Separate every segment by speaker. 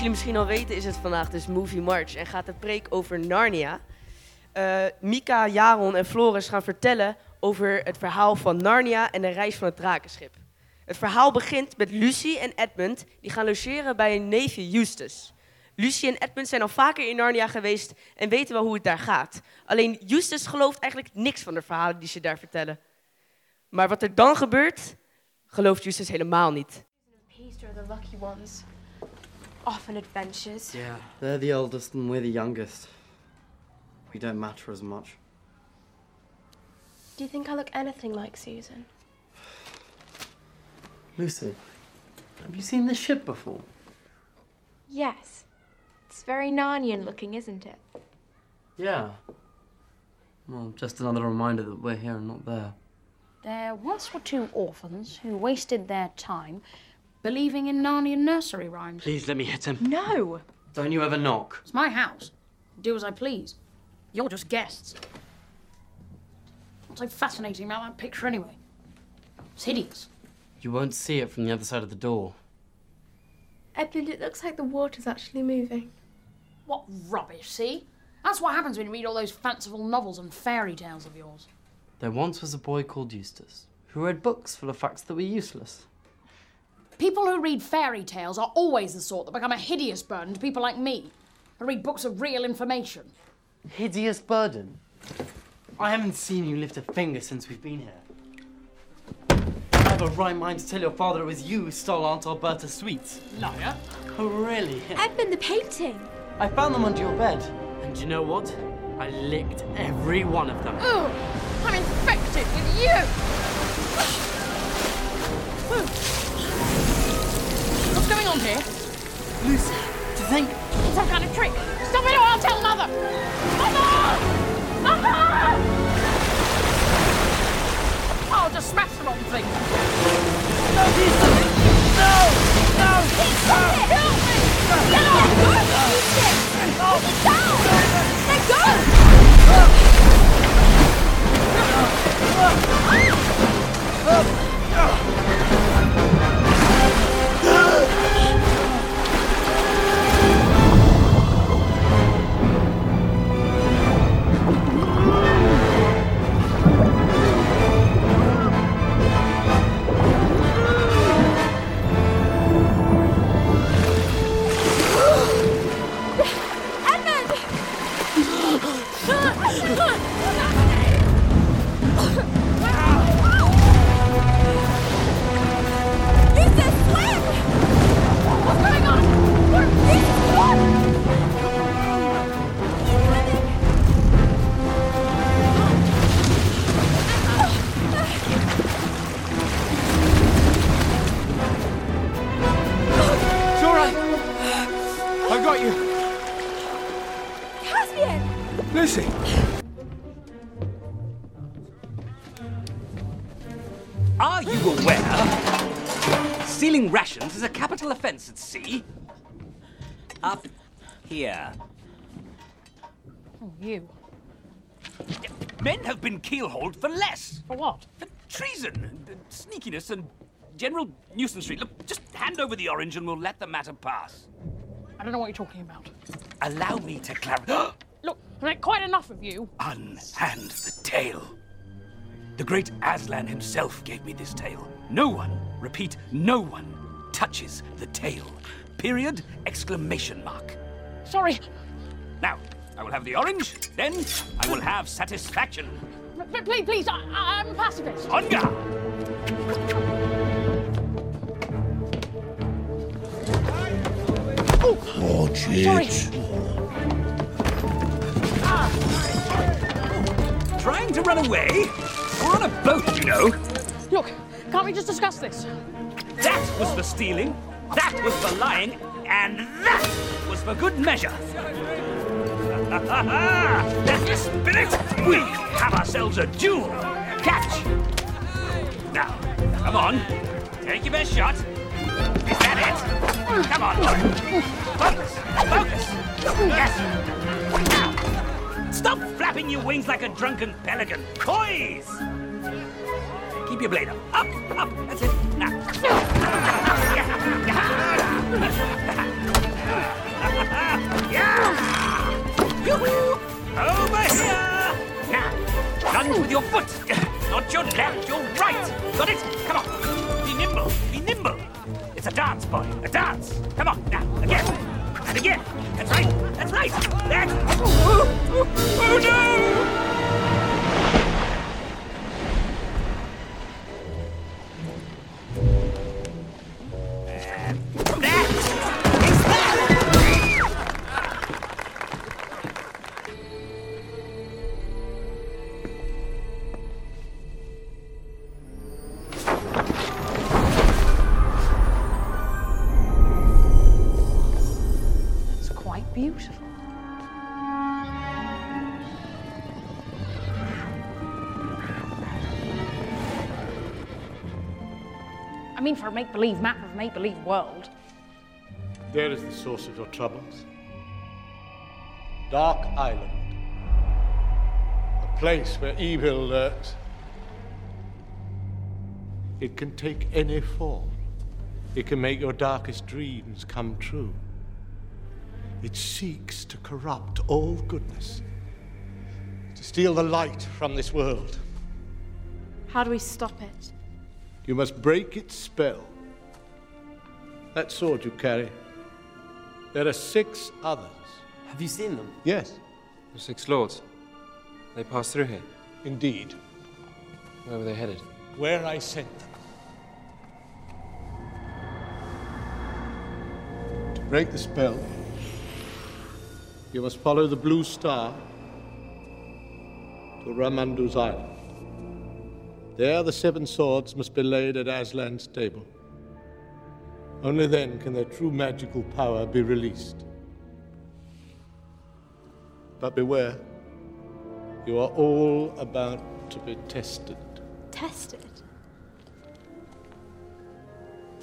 Speaker 1: jullie misschien al weten is het vandaag dus Movie March en gaat de preek over Narnia. Eh, Mika, Jaron en Floris gaan vertellen over het verhaal van Narnia en de reis van het drakenschip. Het verhaal begint met Lucy en Edmund die gaan logeren bij een neefje Eustace. Lucy en Edmund zijn al vaker in Narnia geweest en weten wel hoe het daar gaat. Alleen Eustace gelooft eigenlijk niks van de verhalen die ze daar vertellen. Maar wat er dan gebeurt, gelooft Eustace helemaal niet.
Speaker 2: Off on adventures.
Speaker 3: Yeah, they're the oldest and we're the youngest. We don't matter as much.
Speaker 2: Do you think I look anything like Susan?
Speaker 3: Lucy, have you seen this ship before?
Speaker 4: Yes. It's very Narnian looking, isn't it?
Speaker 3: Yeah. Well, just another reminder that we're here and not there.
Speaker 5: There once were two orphans who wasted their time believing in Narnian nursery rhymes.
Speaker 3: Please let me hit him.
Speaker 5: No!
Speaker 3: Don't you ever knock.
Speaker 5: It's my house. Do as I please. You're just guests. What's so fascinating about that picture anyway? It's hideous.
Speaker 3: You won't see it from the other side of the door.
Speaker 2: Edmund, it looks like the water's actually moving.
Speaker 5: What rubbish, see? That's what happens when you read all those fanciful novels and fairy tales of yours.
Speaker 3: There once was a boy called Eustace who read books full of facts that were useless.
Speaker 5: People who read fairy tales are always the sort that become a hideous burden to people like me, who read books of real information.
Speaker 3: Hideous burden. I haven't seen you lift a finger since we've been here. I have a right mind to tell your father it was you who stole Aunt Alberta's sweets.
Speaker 5: Liar.
Speaker 3: Oh, really?
Speaker 2: Edmund, the painting!
Speaker 3: I found them under your bed. And you know what? I licked every one of them.
Speaker 5: Ugh, I'm infected with you! Going on here?
Speaker 3: Lucy, to think
Speaker 5: It's some kind of trick. Stop it or I'll tell Mother! Mother! Mother! I'll just smash the rotten thing. No, No! No! Stop it! Help me! No! Let go! Let go! What's
Speaker 6: ah! Here.
Speaker 5: Oh, you.
Speaker 6: Men have been keelhauled for less.
Speaker 5: For what?
Speaker 6: For treason, sneakiness, and general nuisance. Look, just hand over the orange and we'll let the matter pass.
Speaker 5: I don't know what you're talking about.
Speaker 6: Allow me to clarify.
Speaker 5: Look, I've had quite enough of you.
Speaker 6: Unhand the tail. The great Aslan himself gave me this tail. No one, repeat, no one touches the tail. Period, exclamation mark.
Speaker 5: Sorry.
Speaker 6: Now, I will have the orange, then I will have satisfaction.
Speaker 5: But, but please, please, I, I'm a pacifist.
Speaker 6: On guard!
Speaker 7: Watch
Speaker 5: Sorry.
Speaker 7: it. Ah.
Speaker 6: Trying to run away? We're on a boat, you know.
Speaker 5: Look, can't we just discuss this?
Speaker 6: That was the stealing, that was the lying, and that was for good measure. That's spirit! We have ourselves a duel! Catch! Now, come on. Take your best shot. Is that it? Come on. Focus! Focus! Yes! Now, stop flapping your wings like a drunken pelican. Poise! Keep your blade up. Up, up. That's it. Now. Over here! Now, lunge with your foot. Not your left, your right. Got it? Come on. Be nimble. Be nimble. It's a dance, boy. A dance. Come on. Now, again. And again. That's right. That's right. That. Oh, oh, oh no!
Speaker 5: Beautiful. I mean, for a make believe map of a make believe world.
Speaker 8: There is the source of your troubles. Dark Island. A place where evil lurks. It can take any form. It can make your darkest dreams come true. It seeks to corrupt all goodness, to steal the light from this world.
Speaker 2: How do we stop it?
Speaker 8: You must break its spell. That sword you carry. There are six others.
Speaker 3: Have you seen them?
Speaker 8: Yes,
Speaker 9: The six lords. They passed through here.
Speaker 8: indeed.
Speaker 9: Where were they headed?
Speaker 8: Where I sent them. To break the spell, you must follow the blue star to Ramandu's island. There, the seven swords must be laid at Aslan's table. Only then can their true magical power be released. But beware, you are all about to be tested.
Speaker 2: Tested.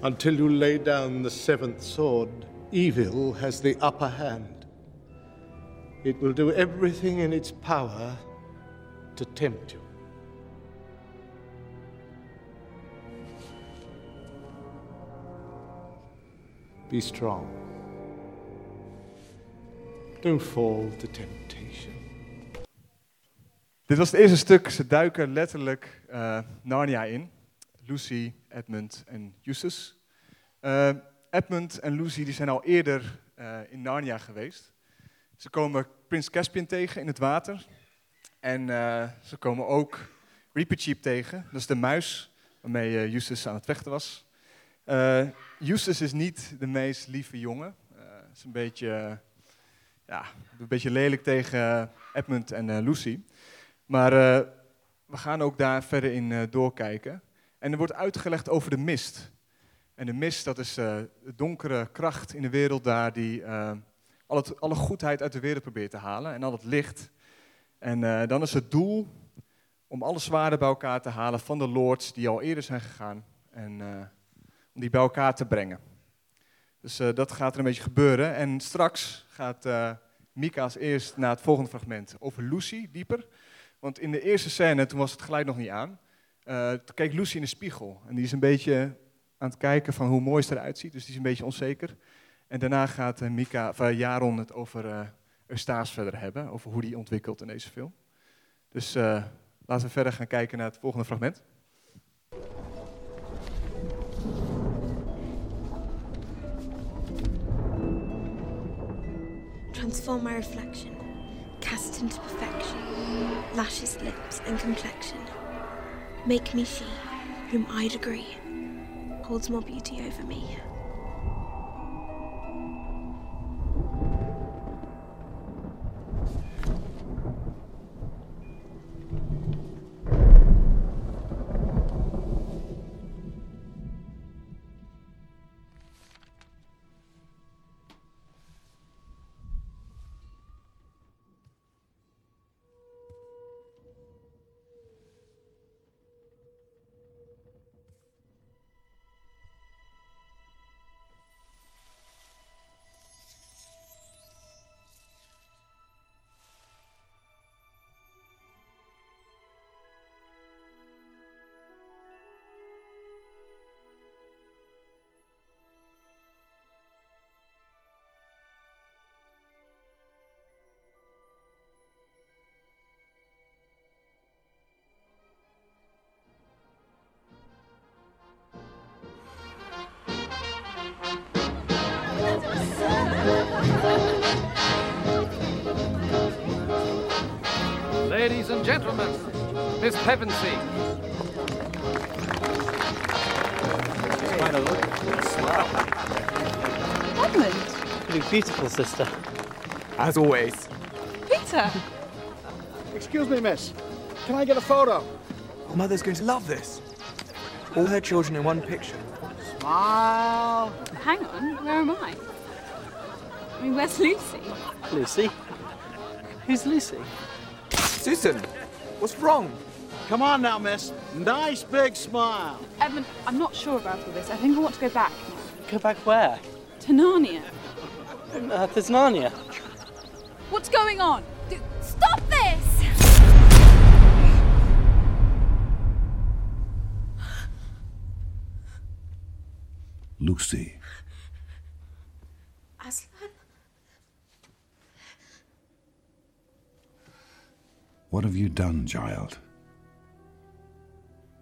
Speaker 8: Until you lay down the seventh sword, evil has the upper hand. It will do everything in its power to tempt you. Be strong. Don't fall to temptation.
Speaker 10: Dit was het eerste stuk. Ze duiken letterlijk eh, Narnia in. Lucy, Edmund en Eustace. Eh, Edmund en Lucy die zijn al eerder eh, in Narnia geweest. Ze komen Prins Caspian tegen in het water. En eh, ze komen ook Reapercheap tegen. Dat is de muis waarmee eh, Eustace aan het vechten was. Eh Eustace is niet de meest lieve jongen. Eh is een beetje, eh, ja, een beetje lelijk tegen eh, Edmund en eh, Lucy. Maar eh, we gaan ook daar verder in eh, doorkijken. En er wordt uitgelegd over de mist. En de mist, dat is eh, de donkere kracht in de wereld daar die eh, alle goedheid uit de wereld probeert te halen en al het licht. En eh, dan is het doel om alle zwaarden bij elkaar te halen van de lords die al eerder zijn gegaan. En eh, om die bij elkaar te brengen. Dus eh, dat gaat er een beetje gebeuren. En straks gaat eh, Mika als eerst naar het volgende fragment over Lucy dieper. Want in de eerste scène, toen was het geluid nog niet aan, toen keek Lucy in de spiegel. En die is een beetje aan het kijken van hoe mooi ze eruit ziet, dus die is een beetje onzeker. En daarna gaat eh, Mika, of, eh, Jaron het over eh Eustace verder hebben, over hoe die ontwikkelt in deze film. Dus eh, laten we verder gaan kijken naar het volgende fragment.
Speaker 11: Transform my reflection, cast into perfection, lashes, lips, and complexion. Make me she, whom I'd agree, holds more beauty over me.
Speaker 12: Pevensey.
Speaker 13: Edmund?
Speaker 3: You look beautiful, sister.
Speaker 14: As always.
Speaker 13: Peter?
Speaker 15: Excuse me, miss. Can I get a photo?
Speaker 14: Oh, Mother's going to love this. All her children in one picture.
Speaker 15: Smile.
Speaker 13: Hang on, where am I? I mean, where's Lucy?
Speaker 3: Lucy? Who's Lucy?
Speaker 14: Susan, what's wrong?
Speaker 15: Come on now, miss. Nice big smile.
Speaker 13: Edmund, I'm not sure about all this. I think I want to go back now.
Speaker 3: Go back where?
Speaker 13: To Narnia.
Speaker 3: On Earth is Narnia.
Speaker 13: What's going on? D- Stop this!
Speaker 7: Lucy.
Speaker 11: Aslan?
Speaker 7: What have you done, child?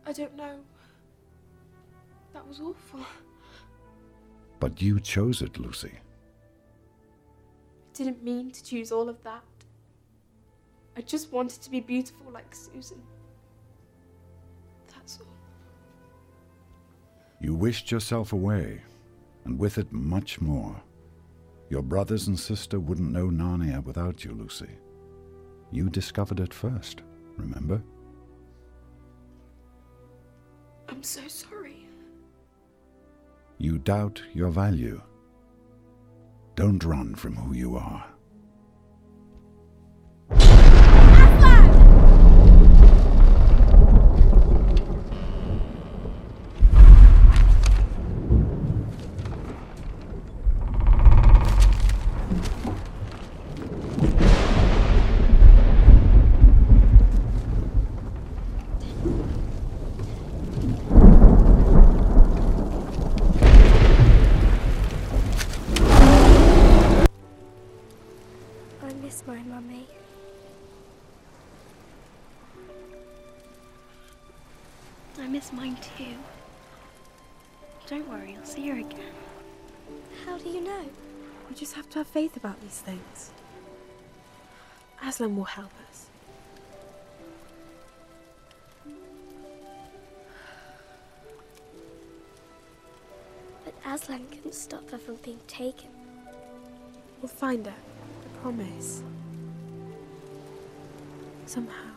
Speaker 11: I don't know. That was awful.
Speaker 7: But you chose it, Lucy.
Speaker 11: I didn't mean to choose all of that. I just wanted to be beautiful like Susan. That's all.
Speaker 7: You wished yourself away, and with it much more. Your brothers and sister wouldn't know Narnia without you, Lucy. You discovered it first, remember?
Speaker 11: I'm so sorry.
Speaker 7: You doubt your value. Don't run from who you are.
Speaker 11: Miss mine too. Don't worry, I'll see her again. How do you know?
Speaker 16: We just have to have faith about these things. Aslan will help us.
Speaker 11: But Aslan couldn't stop her from being taken.
Speaker 16: We'll find her. I promise. Somehow.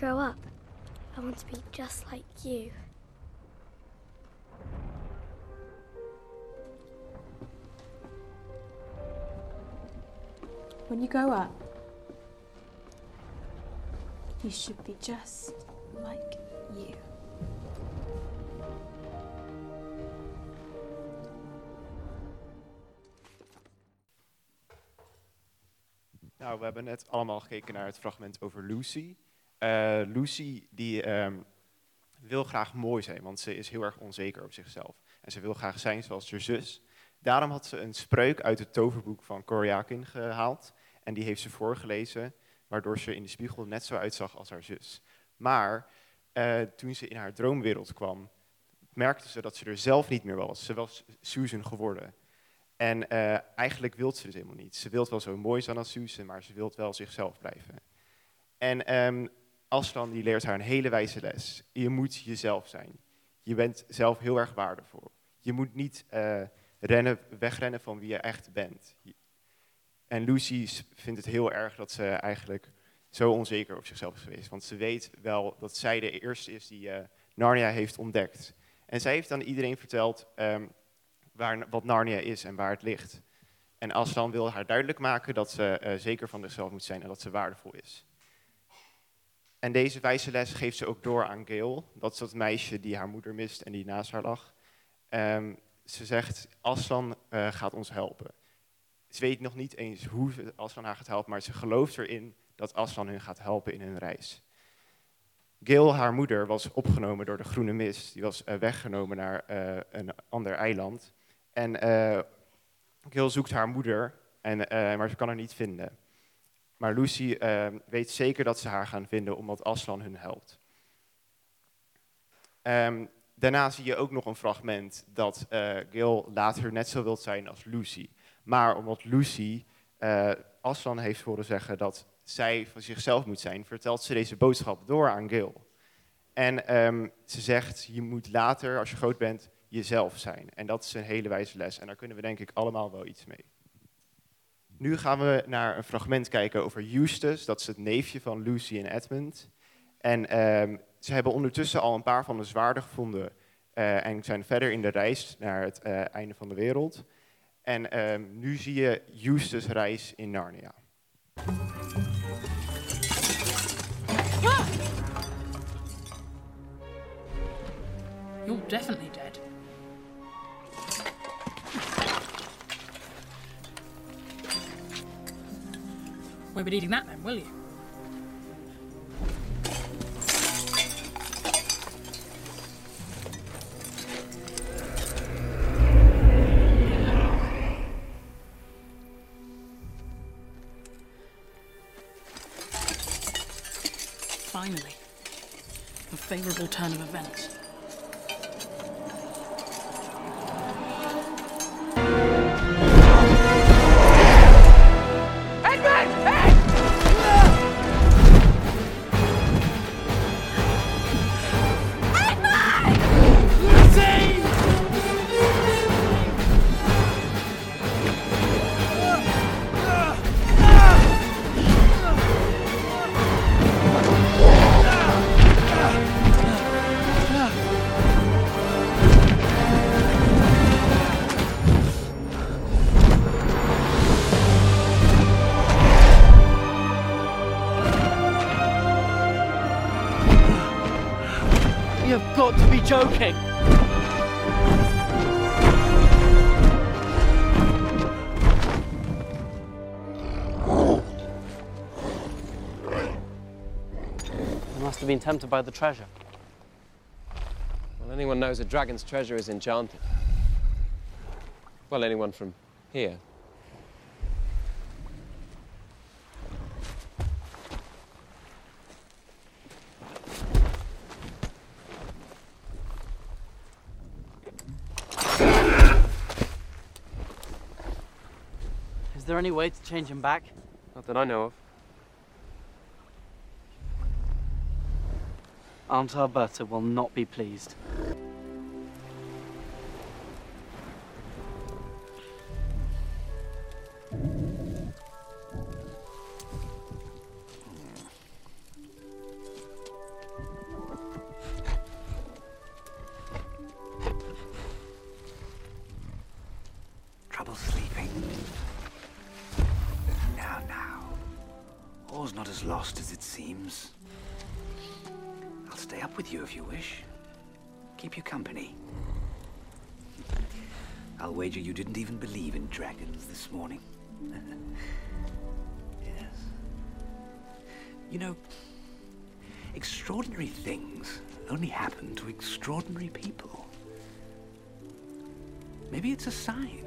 Speaker 11: Grow up, I want to be just like you.
Speaker 16: When you grow up, you should be just like you.
Speaker 17: Nou, we hebben net allemaal gekeken naar het fragment over Lucy. Eh, Lucy die ehm, wil graag mooi zijn, want ze is heel erg onzeker op zichzelf. En ze wil graag zijn zoals haar zus. Daarom had ze een spreuk uit het toverboek van Koryakin gehaald. En die heeft ze voorgelezen, waardoor ze in de spiegel net zo uitzag als haar zus. Maar eh, toen ze in haar droomwereld kwam, merkte ze dat ze er zelf niet meer was. Ze was Susan geworden. En eh, eigenlijk wil ze dus helemaal niet. Ze wil wel zo mooi zijn als Susan, maar ze wil wel zichzelf blijven. En ehm Aslan die leert haar een hele wijze les. Je moet jezelf zijn. Je bent zelf heel erg waardevol. Je moet niet eh, rennen, wegrennen van wie je echt bent. En Lucy vindt het heel erg dat ze eigenlijk zo onzeker op zichzelf is geweest. Want ze weet wel dat zij de eerste is die eh, Narnia heeft ontdekt. En zij heeft aan iedereen verteld ehm, waar, wat Narnia is en waar het ligt. En Aslan wil haar duidelijk maken dat ze eh, zeker van zichzelf moet zijn en dat ze waardevol is. En deze wijze les geeft ze ook door aan Gail. Dat is dat meisje die haar moeder mist en die naast haar lag. Ehm, ze zegt, Aslan eh, gaat ons helpen. Ze weet nog niet eens hoe Aslan haar gaat helpen, maar ze gelooft erin dat Aslan hun gaat helpen in hun reis. Gail, haar moeder, was opgenomen door de groene mist. Die was eh, weggenomen naar eh, een ander eiland. En Gail zoekt haar moeder, en, maar ze kan haar niet vinden. Maar Lucy eh, weet zeker dat ze haar gaan vinden omdat Aslan hun helpt. Ehm, Daarna zie je ook nog een fragment dat eh Gil later net zo wilt zijn als Lucy. Maar omdat Lucy eh Aslan heeft horen zeggen dat zij van zichzelf moet zijn, vertelt ze deze boodschap door aan Gil. En ehm, ze zegt, je moet later, als je groot bent, jezelf zijn. En dat is een hele wijze les. En daar kunnen we denk ik allemaal wel iets mee. Nu gaan we naar een fragment kijken over Eustace. Dat is het neefje van Lucy en Edmund. En ehm, ze hebben ondertussen al een paar van de zwaarden gevonden. eh, en zijn verder in de reis naar het eh, einde van de wereld. En ehm, nu zie je Eustace reis in Narnia.
Speaker 5: You're definitely dead. Won't be needing that then, will you? Finally, a favourable turn of events.
Speaker 3: Joking. I must have been tempted by the treasure.
Speaker 9: Well, anyone knows a dragon's treasure is enchanted. Well, anyone from here.
Speaker 3: Any way to change him back?
Speaker 9: Not that I know of.
Speaker 3: Aunt Alberta will not be pleased.
Speaker 6: Keep you company. I'll wager you didn't even believe in dragons this morning. yes. You know, extraordinary things only happen to extraordinary people. Maybe it's a sign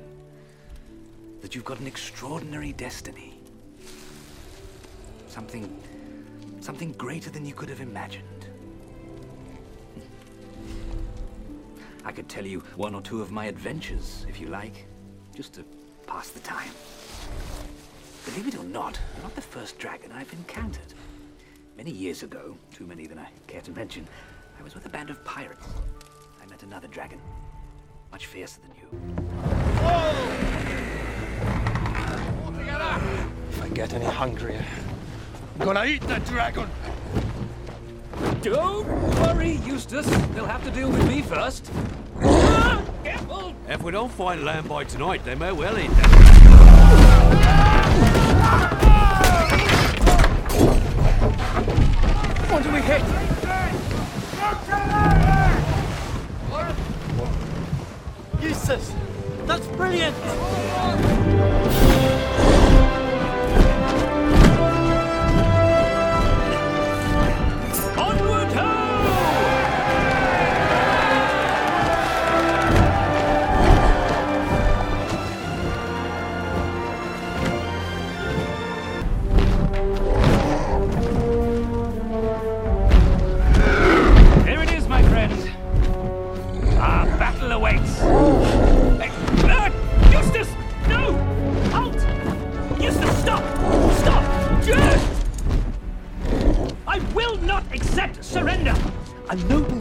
Speaker 6: that you've got an extraordinary destiny. Something. something greater than you could have imagined. I could tell you one or two of my adventures, if you like, just to pass the time. Believe it or not, you're not the first dragon I've encountered. Many years ago, too many than I care to mention, I was with a band of pirates. I met another dragon, much fiercer than you.
Speaker 18: If I get any hungrier, I'm gonna eat the dragon!
Speaker 19: Don't worry, Eustace. They'll have to deal with me first. Careful!
Speaker 15: If we don't find land by tonight, they may well eat them.
Speaker 18: What do we hit?
Speaker 3: Eustace! That's brilliant!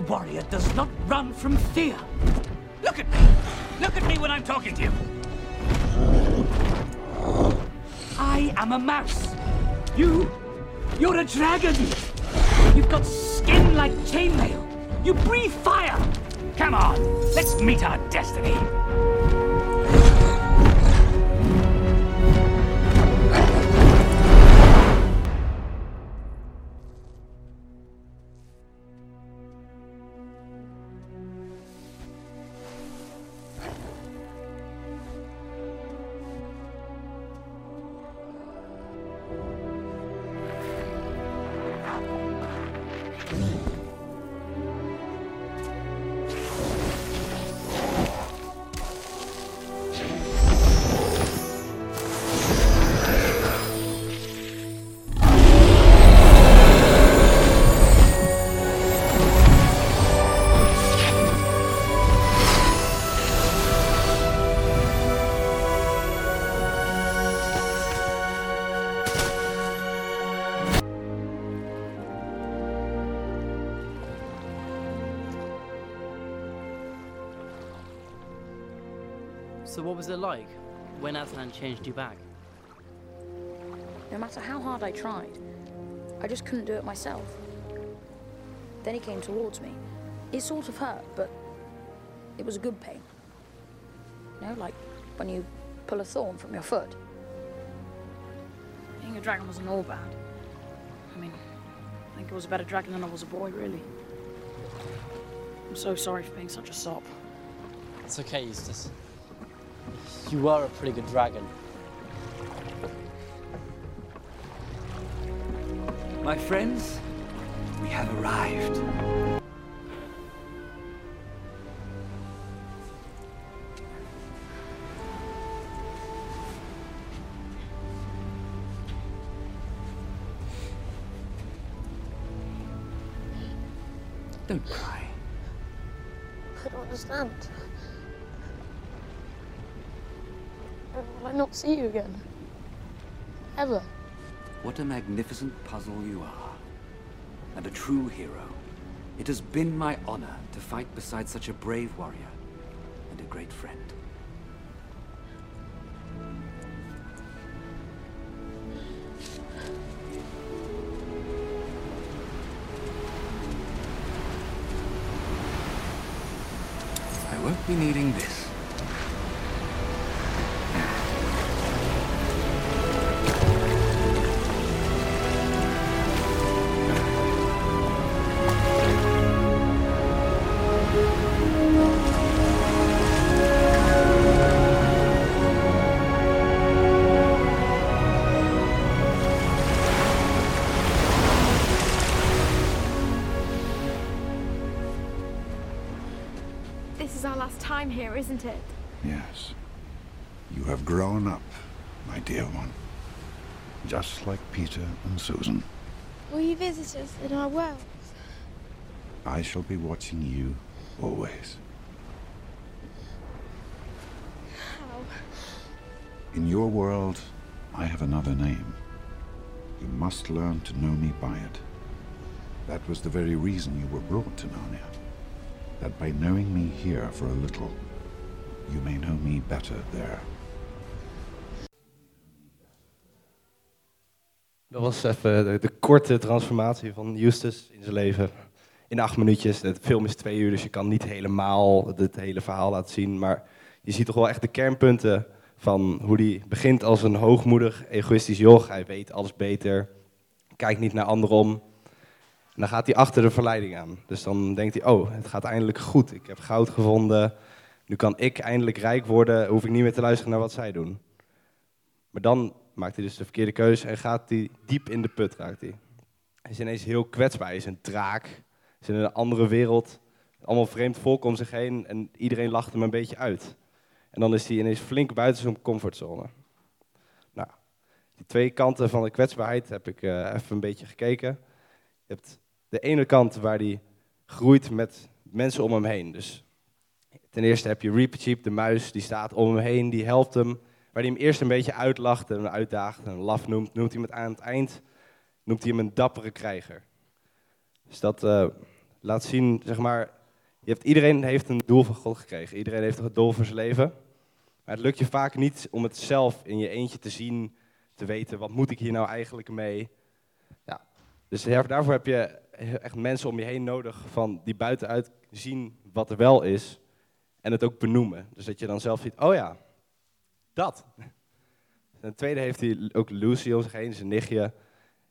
Speaker 6: Warrior does not run from fear.
Speaker 20: Look at me! Look at me when I'm talking to you!
Speaker 6: I am a mouse. You, you're a dragon. You've got skin like chainmail. You breathe fire.
Speaker 20: Come on, let's meet our destiny.
Speaker 3: Was it like when Aslan changed you back?
Speaker 5: No matter how hard I tried, I just couldn't do it myself. Then he came towards me. It sort of hurt, but it was a good pain. You know, like when you pull a thorn from your foot.
Speaker 21: Being a dragon wasn't all bad. I mean, I think I was a better dragon than I was a boy, really. I'm so sorry for being such a sop.
Speaker 3: It's okay, Eustace. You are a pretty good dragon.
Speaker 6: My friends, we have arrived. Don't cry.
Speaker 22: I don't understand. Not see you again? Ever?
Speaker 6: What a magnificent puzzle you are. And a true hero. It has been my honor to fight beside such a brave warrior and a great friend. I won't be needing. This
Speaker 16: isn't it?
Speaker 7: Yes. You have grown up, my dear one. Just like Peter and Susan.
Speaker 16: Will you visit us in our world?
Speaker 7: I shall be watching you always.
Speaker 16: How?
Speaker 7: In your world, I have another name. You must learn to know me by it. That was the very reason you were brought to Narnia. That by knowing me here for a little, you may know me better there.
Speaker 23: Dat was even de, korte transformatie van Eustace in zijn leven. In acht minuutjes. De film is twee uur, dus je kan niet helemaal het hele verhaal laten zien. Maar je ziet toch wel echt de kernpunten van hoe hij begint als een hoogmoedig, egoïstisch joch. Hij weet alles beter, kijkt niet naar anderen om. En dan gaat hij achter de verleiding aan. Dus dan denkt hij, oh, het gaat eindelijk goed. Ik heb goud gevonden. Nu kan ik eindelijk rijk worden. Hoef ik niet meer te luisteren naar wat zij doen. Maar dan maakt hij dus de verkeerde keuze en gaat hij diep in de put, raakt hij. Hij is ineens heel kwetsbaar. Hij is een draak. Hij is in een andere wereld. Allemaal vreemd volk om zich heen en iedereen lacht hem een beetje uit. En dan is hij ineens flink buiten zijn comfortzone. Nou, die twee kanten van de kwetsbaarheid heb ik eh, even een beetje gekeken. Je hebt de ene kant waar hij groeit met mensen om hem heen. Dus ten eerste heb je Reapercheap, de muis, die staat om hem heen, die helpt hem. Waar hij hem eerst een beetje uitlacht en uitdaagt en laf noemt, noemt hij hem aan het eind noemt hij hem een dappere krijger. Dus dat eh, laat zien, zeg maar, Je hebt, iedereen heeft een doel van God gekregen. Iedereen heeft een doel voor zijn leven. Maar het lukt je vaak niet om het zelf in je eentje te zien, te weten, wat moet ik hier nou eigenlijk mee? Ja. Dus daarvoor heb je echt mensen om je heen nodig van die buitenuit zien wat er wel is en het ook benoemen. Dus dat je dan zelf ziet, oh ja, dat. En ten tweede heeft hij ook Lucy om zich heen, zijn nichtje.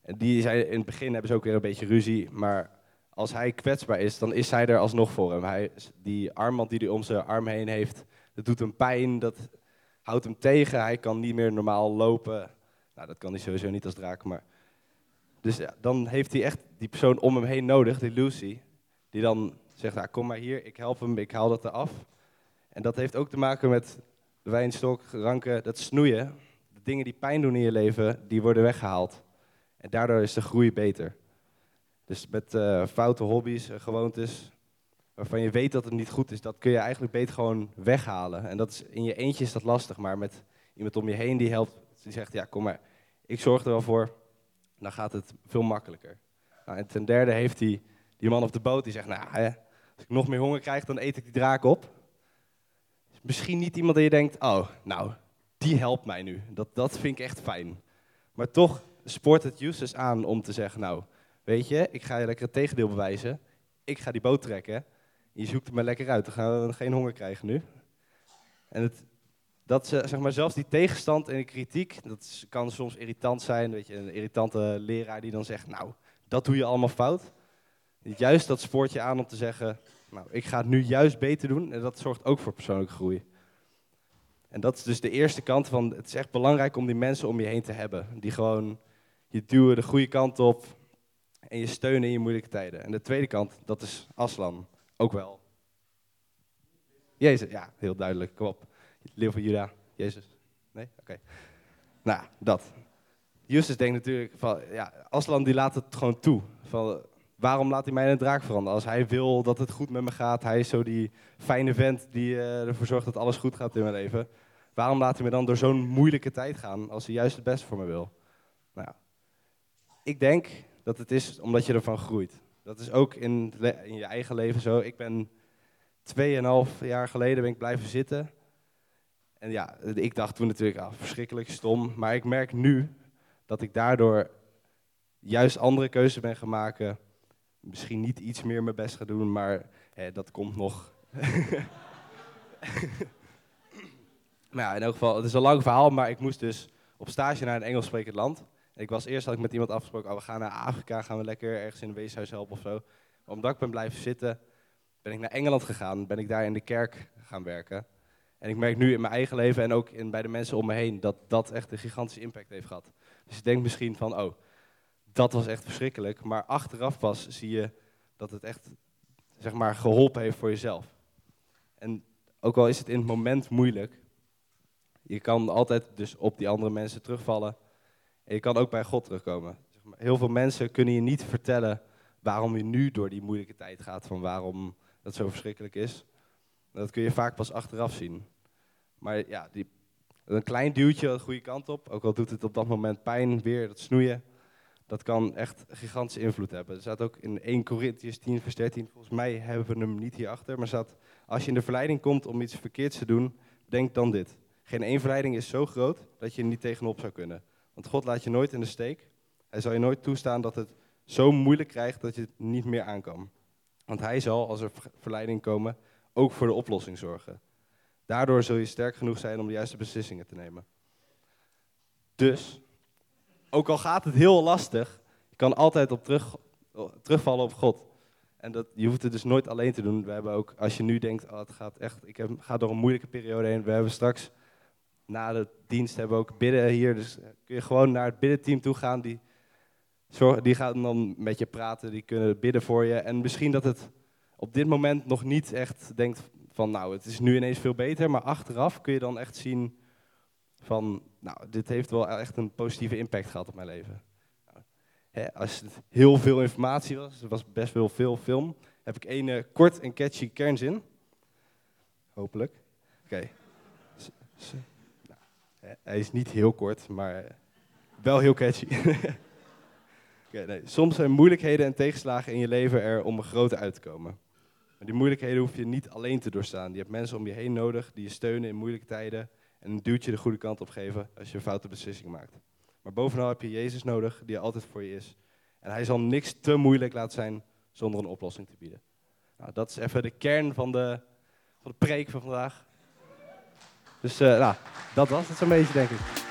Speaker 23: En die zijn, in het begin hebben ze ook weer een beetje ruzie, maar als hij kwetsbaar is, dan is zij er alsnog voor hem. Hij, die armband die hij om zijn arm heen heeft, dat doet hem pijn, dat houdt hem tegen. Hij kan niet meer normaal lopen. Nou, dat kan hij sowieso niet als draak, maar... Dus ja, dan heeft hij echt die persoon om hem heen nodig, die Lucy, die dan zegt, nou, kom maar hier, ik help hem, ik haal dat eraf. En dat heeft ook te maken met wijnstok, ranken, dat snoeien. De dingen die pijn doen in je leven, die worden weggehaald. En daardoor is de groei beter. Dus met eh, foute hobby's, gewoontes, waarvan je weet dat het niet goed is, dat kun je eigenlijk beter gewoon weghalen. En dat is, in je eentje is dat lastig, maar met iemand om je heen die helpt, die zegt, ja kom maar, ik zorg er wel voor, dan gaat het veel makkelijker. Nou, en ten derde heeft hij die man op de boot die zegt, nou, als ik nog meer honger krijg, dan eet ik die draak op. Misschien niet iemand die je denkt, oh, nou, die helpt mij nu. Dat, dat vind ik echt fijn. Maar toch spoort het Justus aan om te zeggen, nou, weet je, ik ga je lekker het tegendeel bewijzen. Ik ga die boot trekken. Je zoekt het maar lekker uit. Dan gaan we geen honger krijgen nu. En het, dat ze, zeg maar, zelfs die tegenstand en de kritiek, dat kan soms irritant zijn. Weet je, een irritante leraar die dan zegt, nou, dat doe je allemaal fout. Juist dat spoort je aan om te zeggen, nou, ik ga het nu juist beter doen. En dat zorgt ook voor persoonlijke groei. En dat is dus de eerste kant van, het is echt belangrijk om die mensen om je heen te hebben. Die gewoon je duwen de goede kant op en je steunen in je moeilijke tijden. En de tweede kant, dat is Aslan. Ook wel. Jezus, ja, heel duidelijk, kom op. Van Juda, Jezus. Nee? Oké. Nou, dat. Justus denkt natuurlijk van, ja, Aslan die laat het gewoon toe. Van, waarom laat hij mij in een draak veranderen? Als hij wil dat het goed met me gaat, hij is zo die fijne vent die eh, ervoor zorgt dat alles goed gaat in mijn leven. Waarom laat hij me dan door zo'n moeilijke tijd gaan als hij juist het beste voor me wil? Nou ja, ik denk dat het is omdat je ervan groeit. Dat is ook in, in je eigen leven zo. Ik ben 2,5 jaar geleden ben ik blijven zitten. En ja, ik dacht toen natuurlijk, ah, verschrikkelijk stom. Maar ik merk nu dat ik daardoor juist andere keuzes ben gaan maken. Misschien niet iets meer mijn best ga doen, maar hè, dat komt nog. maar ja, in elk geval, het is een lang verhaal, maar ik moest dus op stage naar een Engels sprekend land. Ik was eerst had ik met iemand afgesproken, oh, we gaan naar Afrika, gaan we lekker ergens in een weeshuis helpen of zo. Omdat ik ben blijven zitten, ben ik naar Engeland gegaan, ben ik daar in de kerk gaan werken. En ik merk nu in mijn eigen leven en ook bij de mensen om me heen dat dat echt een gigantische impact heeft gehad. Dus ik denk misschien van, oh, dat was echt verschrikkelijk. Maar achteraf pas zie je dat het echt, zeg maar, geholpen heeft voor jezelf. En ook al is het in het moment moeilijk, je kan altijd dus op die andere mensen terugvallen. En je kan ook bij God terugkomen. Zeg maar, Heel veel mensen kunnen je niet vertellen waarom je nu door die moeilijke tijd gaat, van waarom dat zo verschrikkelijk is. Dat kun je vaak pas achteraf zien. Maar ja, die, een klein duwtje de goede kant op, ook al doet het op dat moment pijn, weer dat snoeien, dat kan echt gigantische invloed hebben. Er staat ook in 1 Corinthians 10 vers 13, volgens mij hebben we hem niet hierachter, maar staat, als je in de verleiding komt om iets verkeerds te doen, denk dan dit. Geen één verleiding is zo groot dat je er niet tegenop zou kunnen. Want God laat je nooit in de steek. Hij zal je nooit toestaan dat het zo moeilijk krijgt dat je het niet meer aan kan. Want hij zal, als er ver- verleiding komen, ook voor de oplossing zorgen. Daardoor zul je sterk genoeg zijn om de juiste beslissingen te nemen. Dus, ook al gaat het heel lastig, je kan altijd op terug, terugvallen op God. En dat, je hoeft het dus nooit alleen te doen. We hebben ook, als je nu denkt, oh, het gaat echt, ik heb, ga door een moeilijke periode heen. We hebben straks, na de dienst, hebben we ook bidden hier. Dus kun je gewoon naar het biddenteam toe gaan. Die, die gaan dan met je praten, die kunnen bidden voor je. En misschien dat het op dit moment nog niet echt denkt van, nou, het is nu ineens veel beter. Maar achteraf kun je dan echt zien van, nou, dit heeft wel echt een positieve impact gehad op mijn leven. Als het heel veel informatie was, er was best wel veel film, heb ik één eh, kort en catchy kernzin. Hopelijk. Oké. Nou, hij is niet heel kort, maar eh, wel heel catchy. Soms zijn moeilijkheden en tegenslagen in je leven er om er groter uit te komen. Maar die moeilijkheden hoef je niet alleen te doorstaan. Je hebt mensen om je heen nodig die je steunen in moeilijke tijden en een duwtje de goede kant op geven als je een foute beslissing maakt. Maar bovenal heb je Jezus nodig die altijd voor je is. En hij zal niks te moeilijk laten zijn zonder een oplossing te bieden. Nou, dat is even de kern van de, van de preek van vandaag. Dus eh, nou, dat was het zo'n beetje, denk ik.